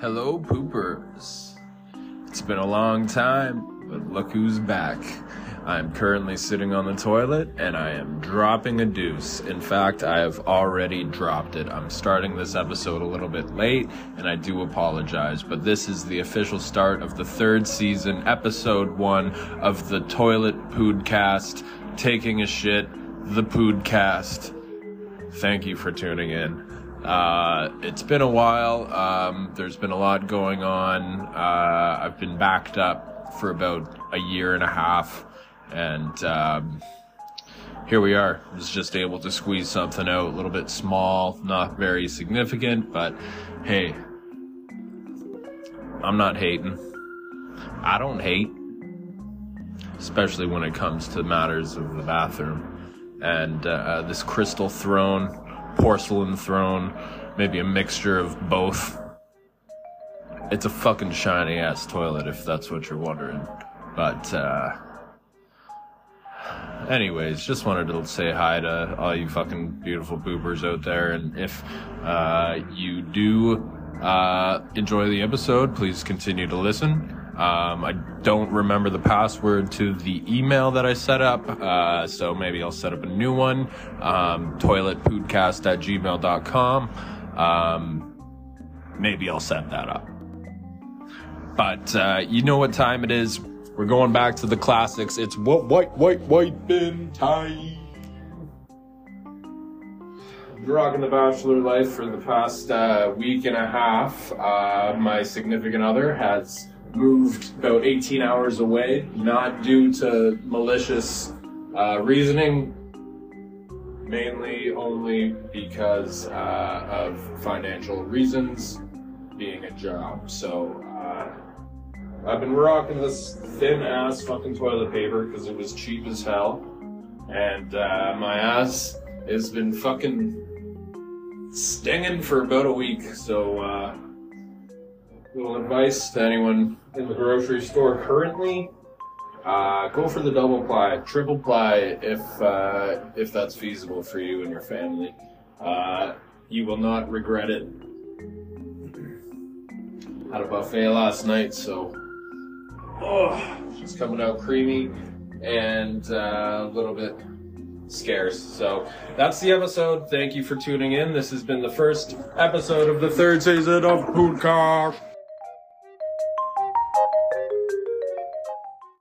Hello, poopers. It's been a long time, but look who's back. I'm currently sitting on the toilet and I am dropping a deuce. In fact, I have already dropped it. I'm starting this episode a little bit late and I do apologize, but this is the official start of the third season, episode one of the Toilet Poodcast, taking a shit, the Poodcast. Thank you for tuning in. Uh, it's been a while. Um, there's been a lot going on. Uh, I've been backed up for about a year and a half, and um, here we are. I was just able to squeeze something out, a little bit small, not very significant, but hey, I'm not hating. I don't hate, especially when it comes to matters of the bathroom. And uh, this crystal throne porcelain throne, maybe a mixture of both. It's a fucking shiny ass toilet if that's what you're wondering. But, uh, anyways, just wanted to say hi to all you fucking beautiful boobers out there. And if, uh, you do, uh, enjoy the episode, please continue to listen. Um, I don't remember the password to the email that I set up, uh, so maybe I'll set up a new one. Um, toiletpoodcast at gmail.com. Um, maybe I'll set that up. But uh, you know what time it is. We're going back to the classics. It's what white, white, white bin time. Rocking the bachelor life for the past uh, week and a half. Uh, my significant other has moved about 18 hours away, not due to malicious uh, reasoning, mainly only because uh, of financial reasons, being a job. So uh, I've been rocking this thin ass fucking toilet paper because it was cheap as hell, and uh, my ass has been fucking stinging for about a week. So uh, little advice to anyone in the grocery store currently. Uh, go for the double ply, triple ply if uh, if that's feasible for you and your family. Uh, you will not regret it. Had a buffet last night, so oh, it's coming out creamy and uh, a little bit scarce. So that's the episode. Thank you for tuning in. This has been the first episode of the third season of Podcast.